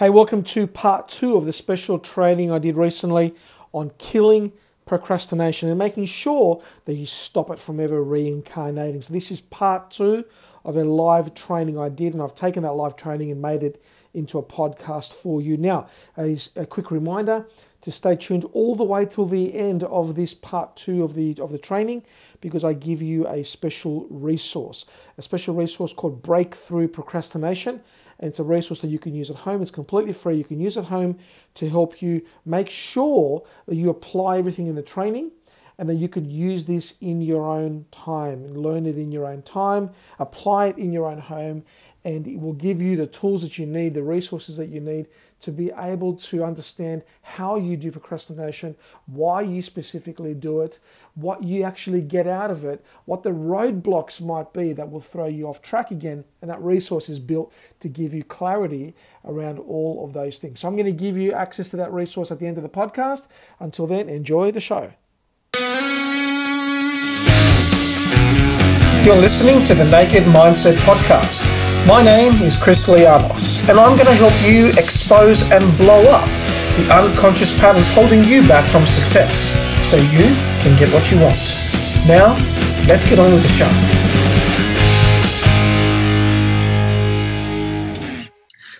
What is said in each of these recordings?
Hey, welcome to part two of the special training I did recently on killing procrastination and making sure that you stop it from ever reincarnating. So, this is part two of a live training I did, and I've taken that live training and made it into a podcast for you. Now, a, a quick reminder to stay tuned all the way till the end of this part two of the of the training because I give you a special resource, a special resource called Breakthrough Procrastination and it's a resource that you can use at home. It's completely free. You can use at home to help you make sure that you apply everything in the training and then you can use this in your own time learn it in your own time, apply it in your own home, and it will give you the tools that you need, the resources that you need to be able to understand how you do procrastination, why you specifically do it, what you actually get out of it, what the roadblocks might be that will throw you off track again. And that resource is built to give you clarity around all of those things. So I'm going to give you access to that resource at the end of the podcast. Until then, enjoy the show. You're listening to the Naked Mindset Podcast my name is Chris Lianos, and I'm going to help you expose and blow up the unconscious patterns holding you back from success so you can get what you want. Now, let's get on with the show.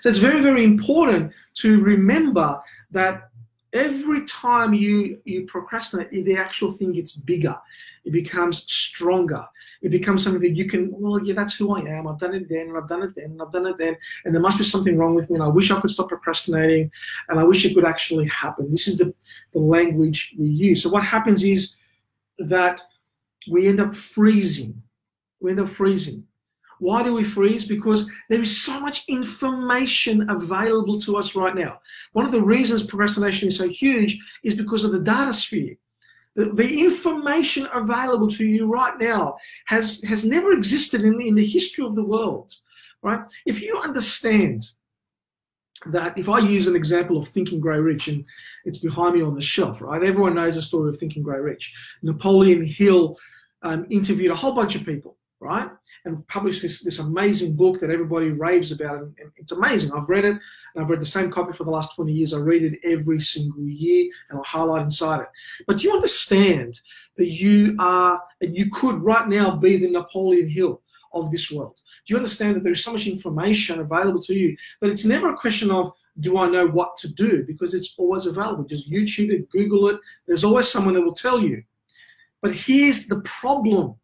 So it's very, very important to remember that every time you you procrastinate the actual thing gets bigger. It becomes stronger. It becomes something that you can well yeah that's who i am. I've done it then and i've done it then and i've done it then and there must be something wrong with me and i wish i could stop procrastinating and i wish it could actually happen. This is the, the language we use. So what happens is that we end up freezing. We end up freezing why do we freeze? Because there is so much information available to us right now. One of the reasons procrastination is so huge is because of the data sphere. The, the information available to you right now has, has never existed in, in the history of the world, right? If you understand that if I use an example of Think and Grow Rich, and it's behind me on the shelf, right? Everyone knows the story of Think and Grow Rich. Napoleon Hill um, interviewed a whole bunch of people, right? And published this, this amazing book that everybody raves about. And, and, it's amazing. I've read it, and I've read the same copy for the last 20 years. I read it every single year, and I'll highlight inside it. But do you understand that you are, and you could right now be the Napoleon Hill of this world? Do you understand that there is so much information available to you that it's never a question of, do I know what to do? Because it's always available. Just YouTube it, Google it. There's always someone that will tell you. But here's the problem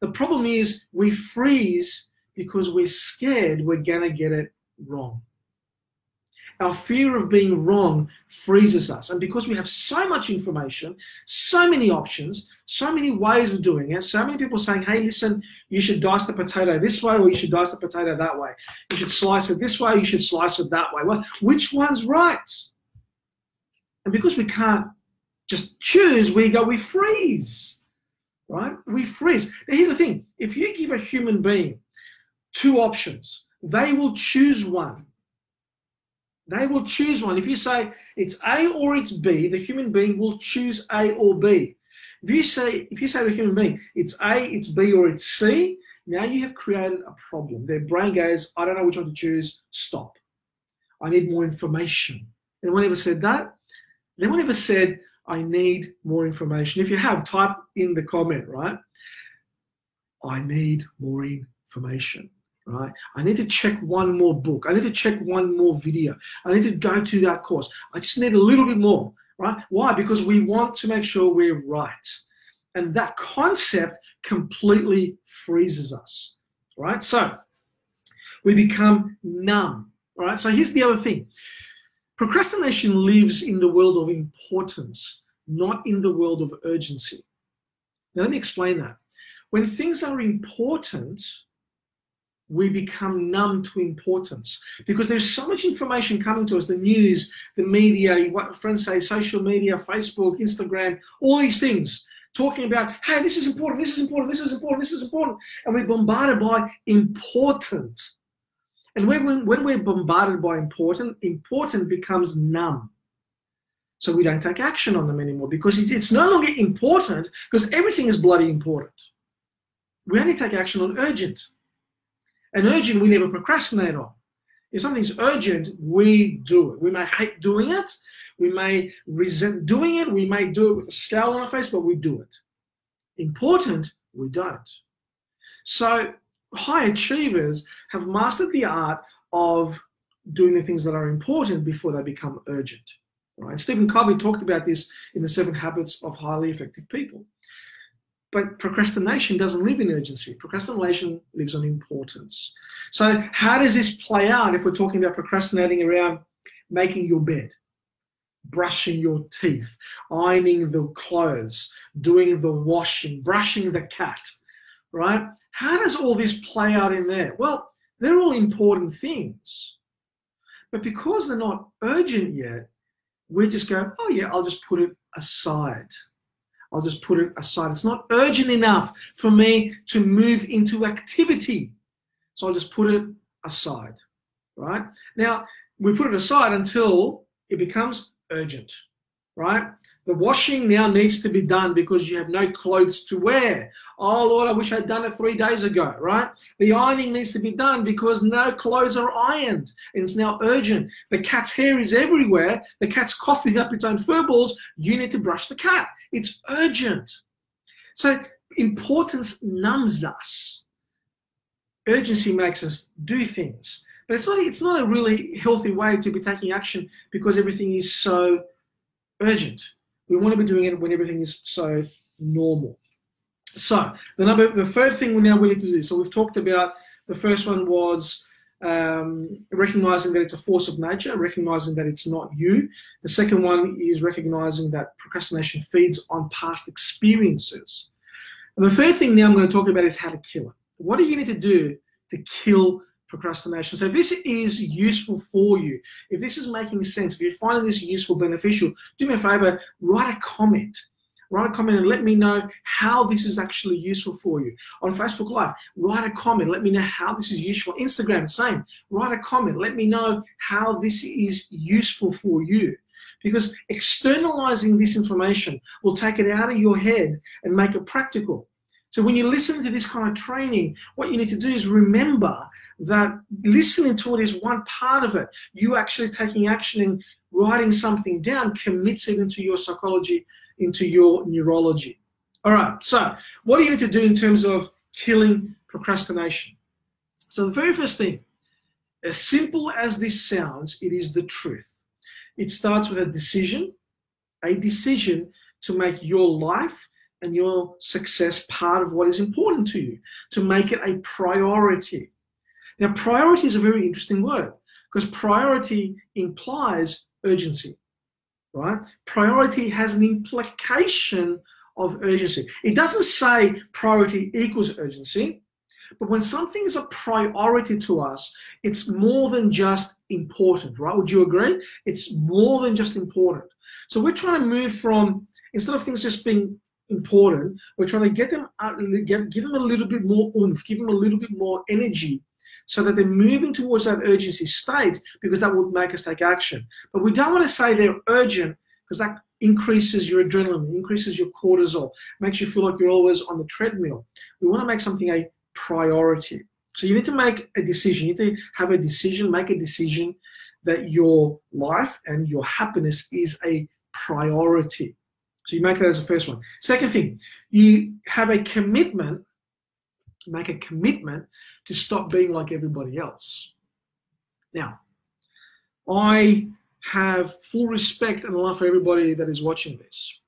the problem is we freeze because we're scared we're going to get it wrong. Our fear of being wrong freezes us. And because we have so much information, so many options, so many ways of doing it, so many people saying, hey, listen, you should dice the potato this way or you should dice the potato that way. You should slice it this way, you should slice it that way. Well, which one's right? And because we can't just choose, we go, we freeze right? We freeze. Now, here's the thing if you give a human being two options, they will choose one. They will choose one. If you say it's A or it's B, the human being will choose A or B. If you say if you say to a human being it's A, it's B, or it's C, now you have created a problem. Their brain goes, I don't know which one to choose. Stop. I need more information. Anyone ever said that? Anyone ever said, I need more information. If you have, type in the comment, right? I need more information, right? I need to check one more book. I need to check one more video. I need to go to that course. I just need a little bit more, right? Why? Because we want to make sure we're right. And that concept completely freezes us, right? So we become numb, right? So here's the other thing Procrastination lives in the world of importance, not in the world of urgency. Now, let me explain that. When things are important, we become numb to importance because there's so much information coming to us the news, the media, what friends say, social media, Facebook, Instagram, all these things talking about, hey, this is important, this is important, this is important, this is important. And we're bombarded by important. And when, when we're bombarded by important, important becomes numb. So we don't take action on them anymore because it's no longer important because everything is bloody important. We only take action on urgent. And urgent we never procrastinate on. If something's urgent, we do it. We may hate doing it. We may resent doing it. We may do it with a scowl on our face, but we do it. Important, we don't. So high achievers have mastered the art of doing the things that are important before they become urgent. Right? Stephen Covey talked about this in the Seven Habits of Highly Effective People. But procrastination doesn't live in urgency. Procrastination lives on importance. So, how does this play out if we're talking about procrastinating around making your bed, brushing your teeth, ironing the clothes, doing the washing, brushing the cat, right? How does all this play out in there? Well, they're all important things. But because they're not urgent yet, we just go, oh, yeah, I'll just put it aside. I'll just put it aside. It's not urgent enough for me to move into activity. So I'll just put it aside, right? Now, we put it aside until it becomes urgent, right? The washing now needs to be done because you have no clothes to wear. Oh Lord, I wish I'd done it three days ago, right? The ironing needs to be done because no clothes are ironed and it's now urgent. The cat's hair is everywhere. The cat's coughing up its own fur balls. You need to brush the cat. It's urgent. So importance numbs us. Urgency makes us do things. But it's not, it's not a really healthy way to be taking action because everything is so urgent. We want to be doing it when everything is so normal. So the number, the third thing we now we need to do. So we've talked about the first one was um, recognizing that it's a force of nature, recognizing that it's not you. The second one is recognizing that procrastination feeds on past experiences. And the third thing now I'm going to talk about is how to kill it. What do you need to do to kill procrastination. So this is useful for you, if this is making sense, if you're finding this useful, beneficial, do me a favor, write a comment. Write a comment and let me know how this is actually useful for you. On Facebook Live, write a comment. Let me know how this is useful. Instagram, same. Write a comment. Let me know how this is useful for you because externalizing this information will take it out of your head and make it practical. So when you listen to this kind of training, what you need to do is remember that listening to it is one part of it. You actually taking action and writing something down commits it into your psychology, into your neurology. All right, so what do you need to do in terms of killing procrastination? So the very first thing, as simple as this sounds, it is the truth. It starts with a decision, a decision to make your life and your success part of what is important to you, to make it a priority. Now, priority is a very interesting word because priority implies urgency, right? Priority has an implication of urgency. It doesn't say priority equals urgency, but when something is a priority to us, it's more than just important, right? Would you agree? It's more than just important. So we're trying to move from, instead of things just being important. We're trying to get them out, give them a little bit more oomph, give them a little bit more energy so that they're moving towards that urgency state because that would make us take action. But we don't want to say they're urgent because that increases your adrenaline, increases your cortisol, makes you feel like you're always on the treadmill. We want to make something a priority. So you need to make a decision. You need to have a decision, make a decision that your life and your happiness is a priority. So you make that as the first one. Second thing, you have a commitment, make a commitment to stop being like everybody else. Now, I have full respect and love for everybody that is watching this.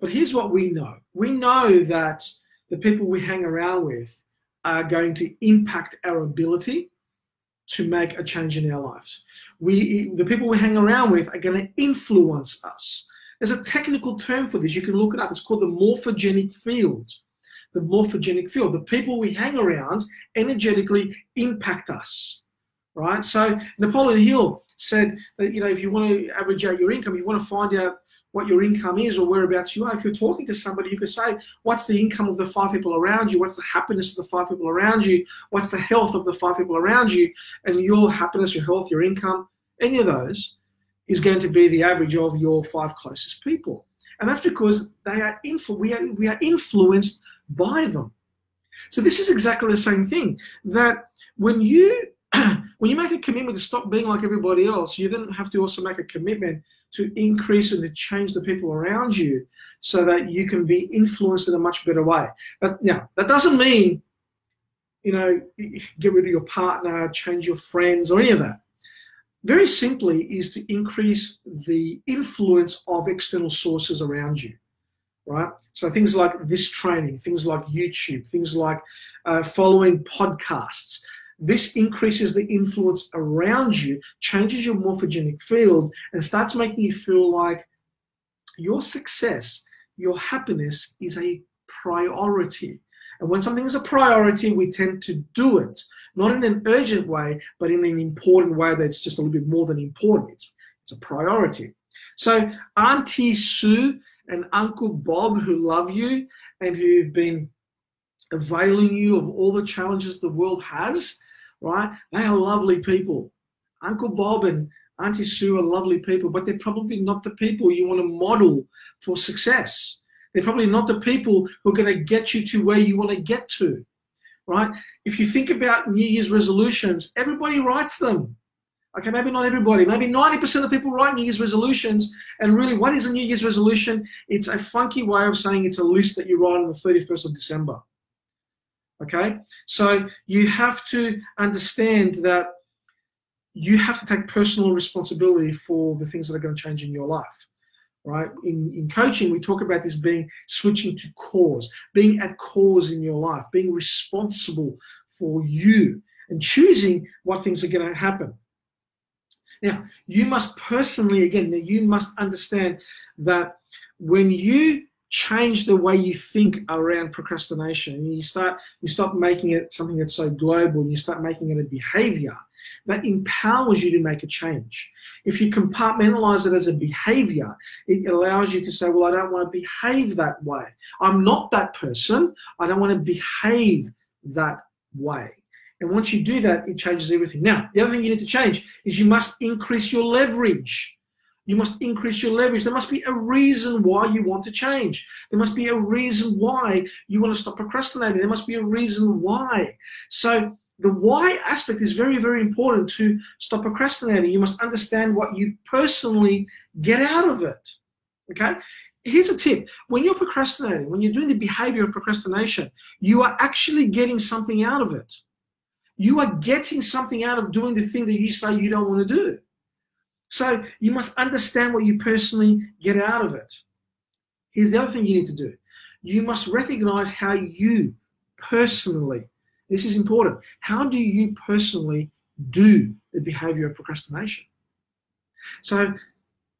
But here's what we know we know that the people we hang around with are going to impact our ability to make a change in our lives. We, the people we hang around with are going to influence us. There's a technical term for this. You can look it up. It's called the morphogenic field. The morphogenic field. The people we hang around energetically impact us, right? So Napoleon Hill said that you know if you want to average out your income, you want to find out what your income is or whereabouts you are. If you're talking to somebody, you could say, What's the income of the five people around you? What's the happiness of the five people around you? What's the health of the five people around you? And your happiness, your health, your income, any of those is going to be the average of your five closest people. And that's because they are influ- we, are, we are influenced by them. So this is exactly the same thing that when you when you make a commitment to stop being like everybody else, you then have to also make a commitment to increase and to change the people around you so that you can be influenced in a much better way. But now that doesn't mean, you know, get rid of your partner, change your friends, or any of that. Very simply, is to increase the influence of external sources around you, right? So things like this training, things like YouTube, things like uh, following podcasts. This increases the influence around you, changes your morphogenic field, and starts making you feel like your success, your happiness is a priority. And when something is a priority, we tend to do it, not in an urgent way, but in an important way that's just a little bit more than important. It's, it's a priority. So, Auntie Sue and Uncle Bob, who love you and who've been availing you of all the challenges the world has, right? They are lovely people. Uncle Bob and Auntie Sue are lovely people, but they're probably not the people you want to model for success. They're probably not the people who are going to get you to where you want to get to, right? If you think about New Year's resolutions, everybody writes them. Okay, maybe not everybody. Maybe 90% of people write New Year's resolutions. And really, what is a New Year's resolution? It's a funky way of saying it's a list that you write on the 31st of December. Okay, so you have to understand that you have to take personal responsibility for the things that are going to change in your life. Right? In, in coaching, we talk about this being switching to cause, being at cause in your life, being responsible for you and choosing what things are going to happen. Now, you must personally, again, you must understand that when you change the way you think around procrastination and you start you stop making it something that's so global and you start making it a behavior that empowers you to make a change. If you compartmentalize it as a behavior it allows you to say well i don't want to behave that way. I'm not that person. I don't want to behave that way and once you do that it changes everything now the other thing you need to change is you must increase your leverage you must increase your leverage. There must be a reason why you want to change. There must be a reason why you want to stop procrastinating. There must be a reason why. So the why aspect is very, very important to stop procrastinating. You must understand what you personally get out of it. Okay? Here's a tip. When you're procrastinating, when you're doing the behavior of procrastination, you are actually getting something out of it. You are getting something out of doing the thing that you say you don't want to do. So you must understand what you personally get out of it. Here's the other thing you need to do you must recognize how you personally, this is important, how do you personally do the behavior of procrastination? So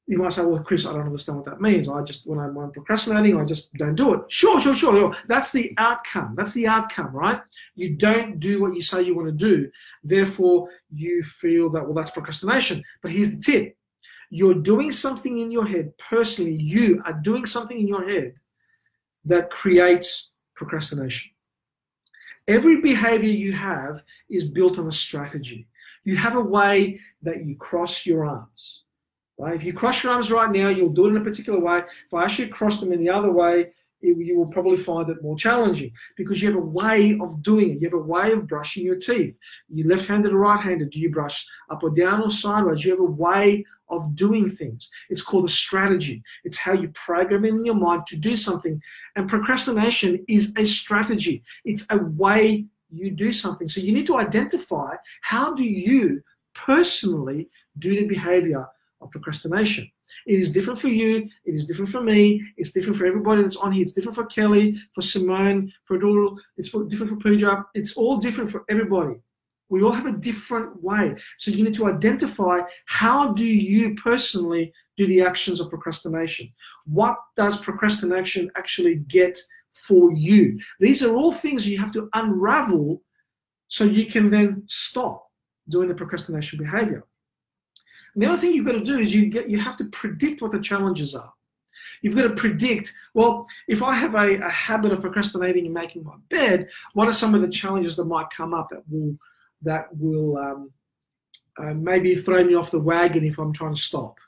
you might say, well, Chris, I don't understand what that means. I just, when I'm, procrastinating, I just don't do it. Sure, sure, sure, sure. That's the outcome. That's the outcome, right? You don't do what you say you want to do. Therefore, you feel that, well, that's procrastination. But here's the tip you're doing something in your head, personally, you are doing something in your head that creates procrastination. Every behavior you have is built on a strategy. You have a way that you cross your arms Right? If you cross your arms right now, you'll do it in a particular way. If I ask you to cross them in the other way, it, you will probably find it more challenging because you have a way of doing it. You have a way of brushing your teeth. You left-handed or right-handed? Do you brush up or down or sideways? You have a way of doing things. It's called a strategy. It's how you program in your mind to do something. And procrastination is a strategy. It's a way you do something. So you need to identify how do you personally do the behavior of procrastination. It is different for you. It is different for me. It's different for everybody that's on here. It's different for Kelly, for Simone, for Adul. It's different for Pooja. It's all different for everybody. We all have a different way. So you need to identify how do you personally do the actions of procrastination? What does procrastination actually get for you? These are all things you have to unravel so you can then stop doing the procrastination behavior. The other thing you've got to do is you get you have to predict what the challenges are. You've got to predict, well, if I have a, a habit of procrastinating and making my bed, what are some of the challenges that might come up that will that will um, uh, maybe throw me off the wagon if I'm trying to stop?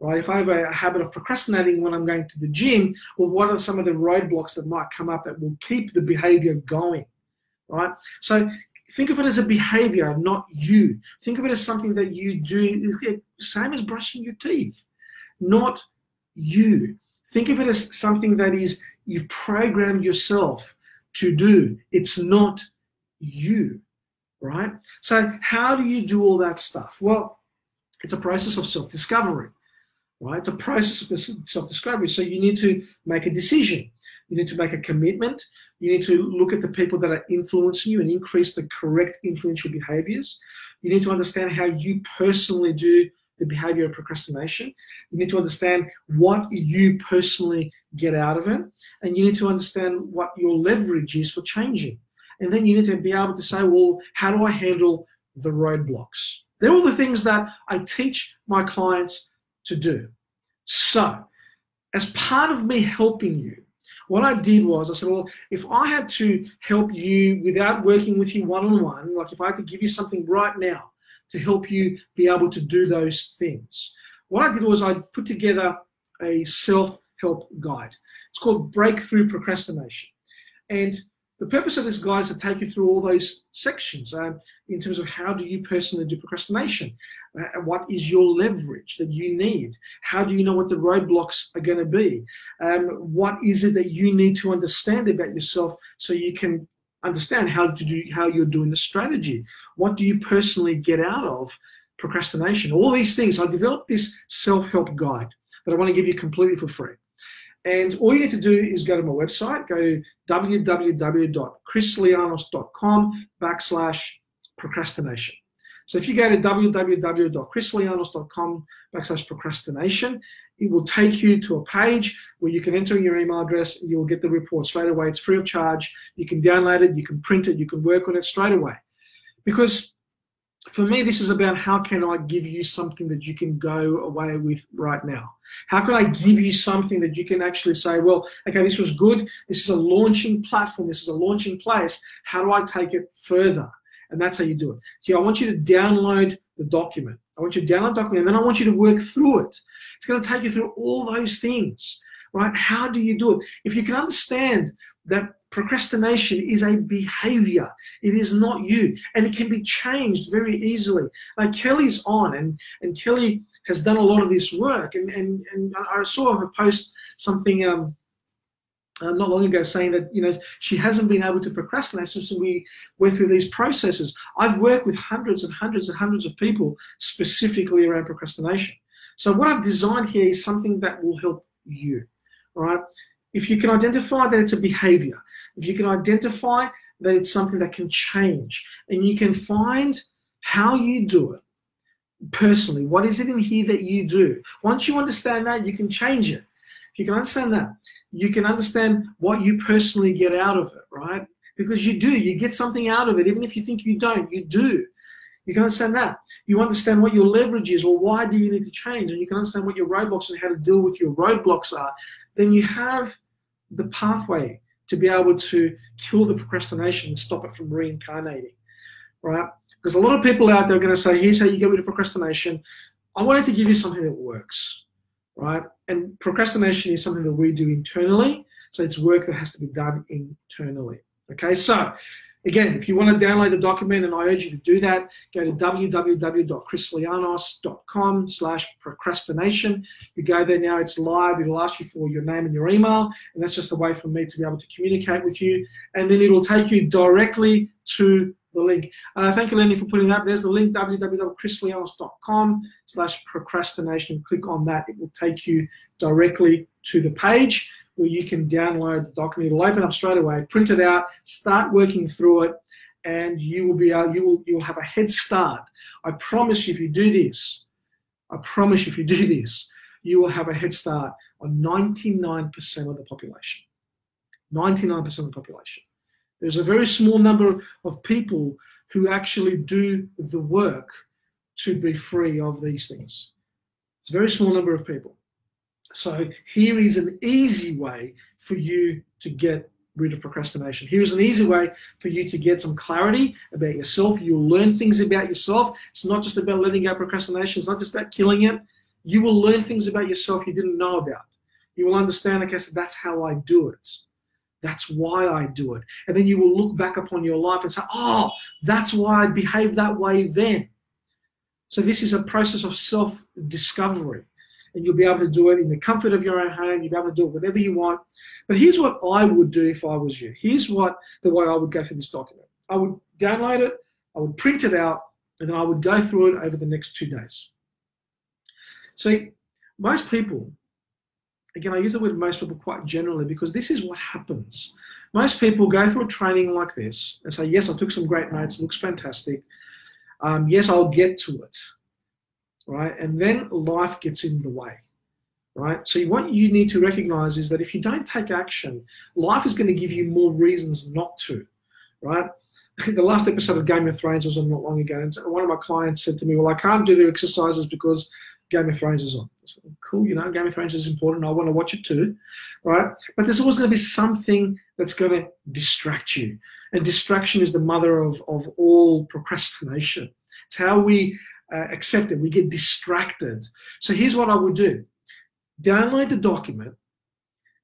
Right? If I have a habit of procrastinating when I'm going to the gym, well, what are some of the roadblocks that might come up that will keep the behavior going? Right? So think of it as a behavior, not you. Think of it as something that you do, same as brushing your teeth, not you. Think of it as something that is you've programmed yourself to do. It's not you, right? So, how do you do all that stuff? Well, it's a process of self discovery, right? It's a process of self discovery. So, you need to make a decision, you need to make a commitment, you need to look at the people that are influencing you and increase the correct influential behaviors. You need to understand how you personally do the behavior of procrastination. You need to understand what you personally get out of it. And you need to understand what your leverage is for changing. And then you need to be able to say, well, how do I handle the roadblocks? They're all the things that I teach my clients to do. So, as part of me helping you, what I did was I said, well, if I had to help you without working with you one on one, like if I had to give you something right now to help you be able to do those things, what I did was I put together a self help guide. It's called Breakthrough Procrastination. And the purpose of this guide is to take you through all those sections um, in terms of how do you personally do procrastination? Uh, what is your leverage that you need? How do you know what the roadblocks are going to be? Um, what is it that you need to understand about yourself so you can understand how to do how you're doing the strategy? What do you personally get out of procrastination? All these things. I developed this self-help guide that I want to give you completely for free. And all you need to do is go to my website, go to www.chrislianos.com backslash procrastination. So if you go to www.chrislianos.com backslash procrastination, it will take you to a page where you can enter your email address and you'll get the report straight away. It's free of charge. You can download it, you can print it, you can work on it straight away. Because for me, this is about how can I give you something that you can go away with right now? How can I give you something that you can actually say, well, okay, this was good. This is a launching platform. This is a launching place. How do I take it further? And that's how you do it. So I want you to download the document. I want you to download the document, and then I want you to work through it. It's going to take you through all those things, right? How do you do it? If you can understand that procrastination is a behavior. It is not you. And it can be changed very easily. Like Kelly's on and, and Kelly has done a lot of this work. And, and, and I saw her post something um, uh, not long ago saying that you know she hasn't been able to procrastinate since we went through these processes. I've worked with hundreds and hundreds and hundreds of people specifically around procrastination. So what I've designed here is something that will help you. All right. If you can identify that it's a behavior, if you can identify that it's something that can change, and you can find how you do it personally, what is it in here that you do? Once you understand that, you can change it. If you can understand that, you can understand what you personally get out of it, right? Because you do, you get something out of it, even if you think you don't, you do. You can understand that. You understand what your leverage is, or why do you need to change, and you can understand what your roadblocks and how to deal with your roadblocks are. Then you have the pathway to be able to kill the procrastination and stop it from reincarnating, right? Because a lot of people out there are going to say, here's how you get rid of procrastination. I wanted to give you something that works, right? And procrastination is something that we do internally. So it's work that has to be done internally. Okay, so Again, if you want to download the document, and I urge you to do that, go to www.chrislianos.com slash procrastination. You go there now, it's live. It'll ask you for your name and your email, and that's just a way for me to be able to communicate with you. And then it'll take you directly to the link. Uh, thank you, Lenny, for putting that. There's the link, www.chrislianos.com slash procrastination. Click on that. It will take you directly to the page where you can download the document. It'll open up straight away, print it out, start working through it, and you will be able, you will you will have a head start. I promise you, if you do this, I promise you, if you do this, you will have a head start on 99% of the population. 99% of the population. There's a very small number of people who actually do the work to be free of these things. It's a very small number of people. So here is an easy way for you to get rid of procrastination. Here's an easy way for you to get some clarity about yourself. You'll learn things about yourself. It's not just about letting go procrastination. It's not just about killing it. You will learn things about yourself you didn't know about. You will understand, okay, so that's how I do it. That's why I do it. And then you will look back upon your life and say, oh, that's why I behaved that way then. So this is a process of self discovery. And you'll be able to do it in the comfort of your own home. You'll be able to do it whatever you want. But here's what I would do if I was you. Here's what the way I would go through this document. I would download it, I would print it out, and then I would go through it over the next two days. See, most people, again, I use the word most people quite generally because this is what happens. Most people go through a training like this and say, Yes, I took some great notes, looks fantastic. Um, yes, I'll get to it. Right? And then life gets in the way. Right? So, what you need to recognize is that if you don't take action, life is going to give you more reasons not to. Right? the last episode of Game of Thrones was on not long ago, and one of my clients said to me, "Well, I can't do the exercises because Game of Thrones is on." Cool, you know, Game of Thrones is important. I want to watch it too, right? But there's always going to be something that's going to distract you, and distraction is the mother of of all procrastination. It's how we uh, accept it. We get distracted. So here's what I would do: download the document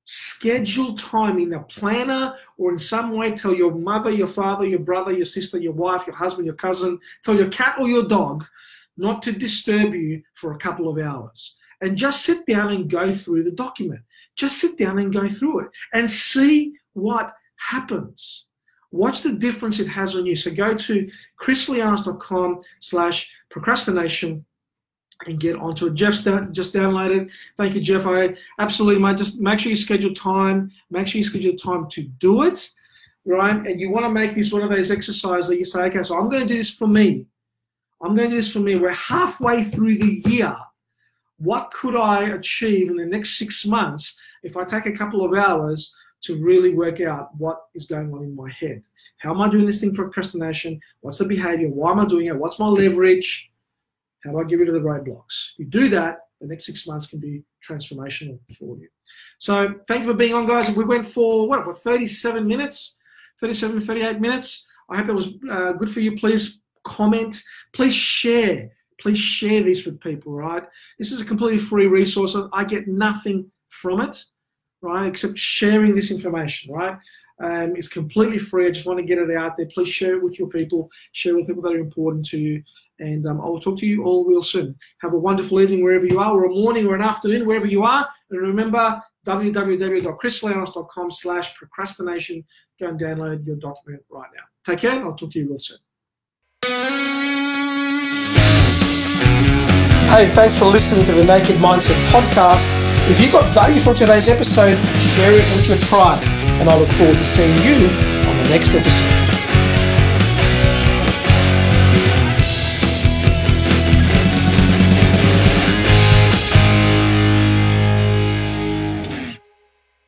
schedule time in a planner or in some way tell your mother, your father, your brother, your sister, your wife, your husband, your cousin, tell your cat or your dog not to disturb you for a couple of hours. And just sit down and go through the document. Just sit down and go through it and see what happens. Watch the difference it has on you. So go to chrislianos.com slash procrastination and get onto it. Jeff's just downloaded. Thank you, Jeff. I absolutely mate. Just make sure you schedule time. Make sure you schedule time to do it, right? And you want to make this one of those exercises that you say, okay, so I'm going to do this for me. I'm going to do this for me. We're halfway through the year. What could I achieve in the next six months if I take a couple of hours to really work out what is going on in my head? How am I doing this thing procrastination? What's the behavior? Why am I doing it? What's my leverage? How do I get rid of the roadblocks? If you do that, the next six months can be transformational for you. So thank you for being on, guys. We went for what, what 37 minutes, 37, 38 minutes. I hope it was uh, good for you. Please comment. Please share. Please share this with people, right? This is a completely free resource. I get nothing from it, right, except sharing this information, right? Um, it's completely free. I just want to get it out there. Please share it with your people. Share it with people that are important to you. And um, I will talk to you all real soon. Have a wonderful evening wherever you are, or a morning or an afternoon, wherever you are. And remember, www.chrislianos.com slash procrastination. Go and download your document right now. Take care, and I'll talk to you real soon. Hey, thanks for listening to the Naked Mindset podcast. If you got value from today's episode, share it with your tribe. And I look forward to seeing you on the next episode.